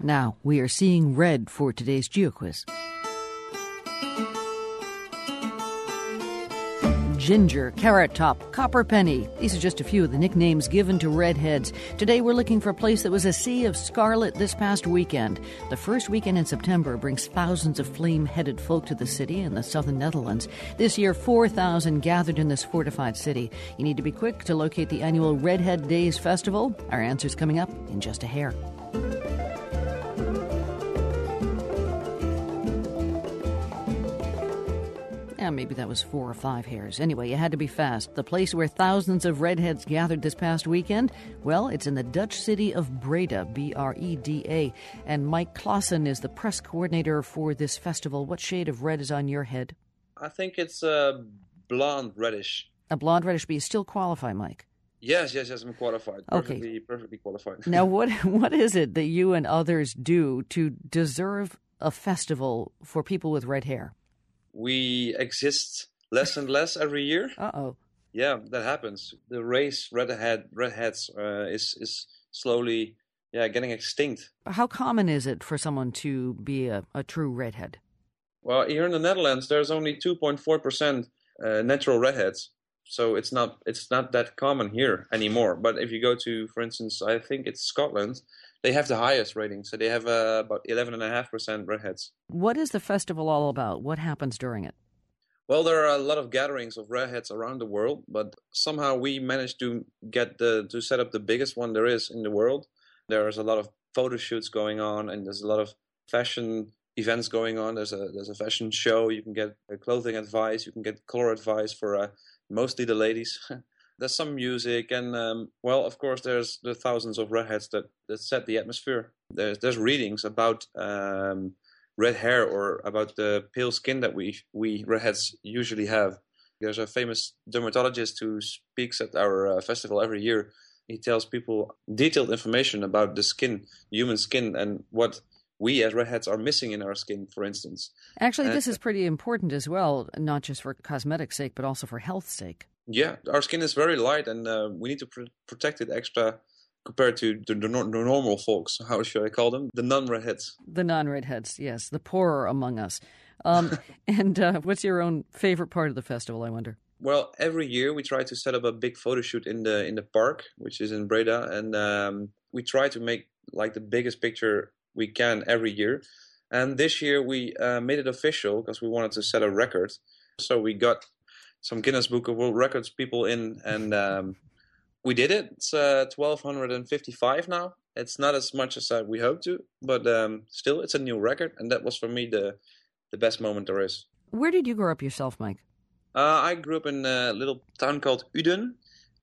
Now, we are seeing red for today's GeoQuiz. Ginger, Carrot Top, Copper Penny. These are just a few of the nicknames given to redheads. Today we're looking for a place that was a sea of scarlet this past weekend. The first weekend in September brings thousands of flame headed folk to the city in the southern Netherlands. This year, 4,000 gathered in this fortified city. You need to be quick to locate the annual Redhead Days Festival. Our answer's coming up in just a hair. Maybe that was four or five hairs. Anyway, you had to be fast. The place where thousands of redheads gathered this past weekend, well, it's in the Dutch city of Breda, B R E D A. And Mike Clausen is the press coordinator for this festival. What shade of red is on your head? I think it's a blonde reddish. A blonde reddish, but you still qualify, Mike. Yes, yes, yes, I'm qualified. Perfectly, okay. perfectly qualified. now, what what is it that you and others do to deserve a festival for people with red hair? We exist less and less every year. Uh oh. Yeah, that happens. The race redhead redheads uh, is is slowly yeah getting extinct. How common is it for someone to be a, a true redhead? Well, here in the Netherlands, there's only 2.4 percent uh, natural redheads, so it's not it's not that common here anymore. But if you go to, for instance, I think it's Scotland, they have the highest rating. So they have uh, about 11.5% redheads. What is the festival all about? What happens during it? Well, there are a lot of gatherings of redheads around the world, but somehow we managed to get the to set up the biggest one there is in the world. There's a lot of photo shoots going on, and there's a lot of fashion events going on. There's a there's a fashion show. You can get clothing advice. You can get color advice for uh, mostly the ladies. there's some music, and um, well, of course, there's the thousands of redheads that, that set the atmosphere. There's there's readings about um, red hair or about the pale skin that we we redheads usually have. There's a famous dermatologist who speaks at our uh, festival every year. He tells people detailed information about the skin, human skin, and what we as redheads are missing in our skin, for instance. Actually, this is pretty important as well, not just for cosmetic sake, but also for health sake. Yeah, our skin is very light, and uh, we need to pr- protect it extra compared to the, the, the, normal folks. How should I call them? The non-redheads. The non-redheads, yes, the poorer among us. Um, and uh, what's your own favorite part of the festival? I wonder. Well, every year we try to set up a big photo shoot in the in the park, which is in Breda, and um, we try to make like the biggest picture we can every year. And this year we uh, made it official because we wanted to set a record. So we got some Guinness Book of World Records people in, and um, we did it. It's uh, 1255 now. It's not as much as uh, we hoped to, but um, still, it's a new record, and that was for me the the best moment there is. Where did you grow up yourself, Mike? Uh, I grew up in a little town called Uden.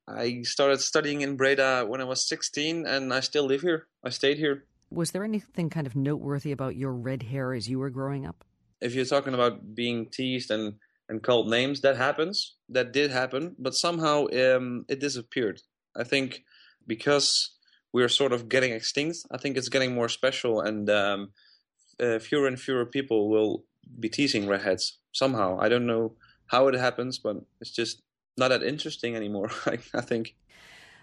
I started studying in Breda when I was 16, and I still live here. I stayed here. Was there anything kind of noteworthy about your red hair as you were growing up? If you're talking about being teased and and called names. That happens. That did happen, but somehow um, it disappeared. I think because we're sort of getting extinct. I think it's getting more special, and um, uh, fewer and fewer people will be teasing redheads somehow. I don't know how it happens, but it's just not that interesting anymore. I think.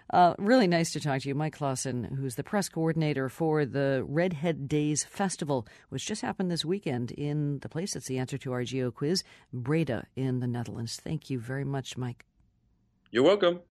Uh, really nice to talk to you, Mike Clausen, who's the press coordinator for the Redhead Days Festival, which just happened this weekend in the place that's the answer to our Geo quiz, Breda in the Netherlands. Thank you very much, Mike. You're welcome.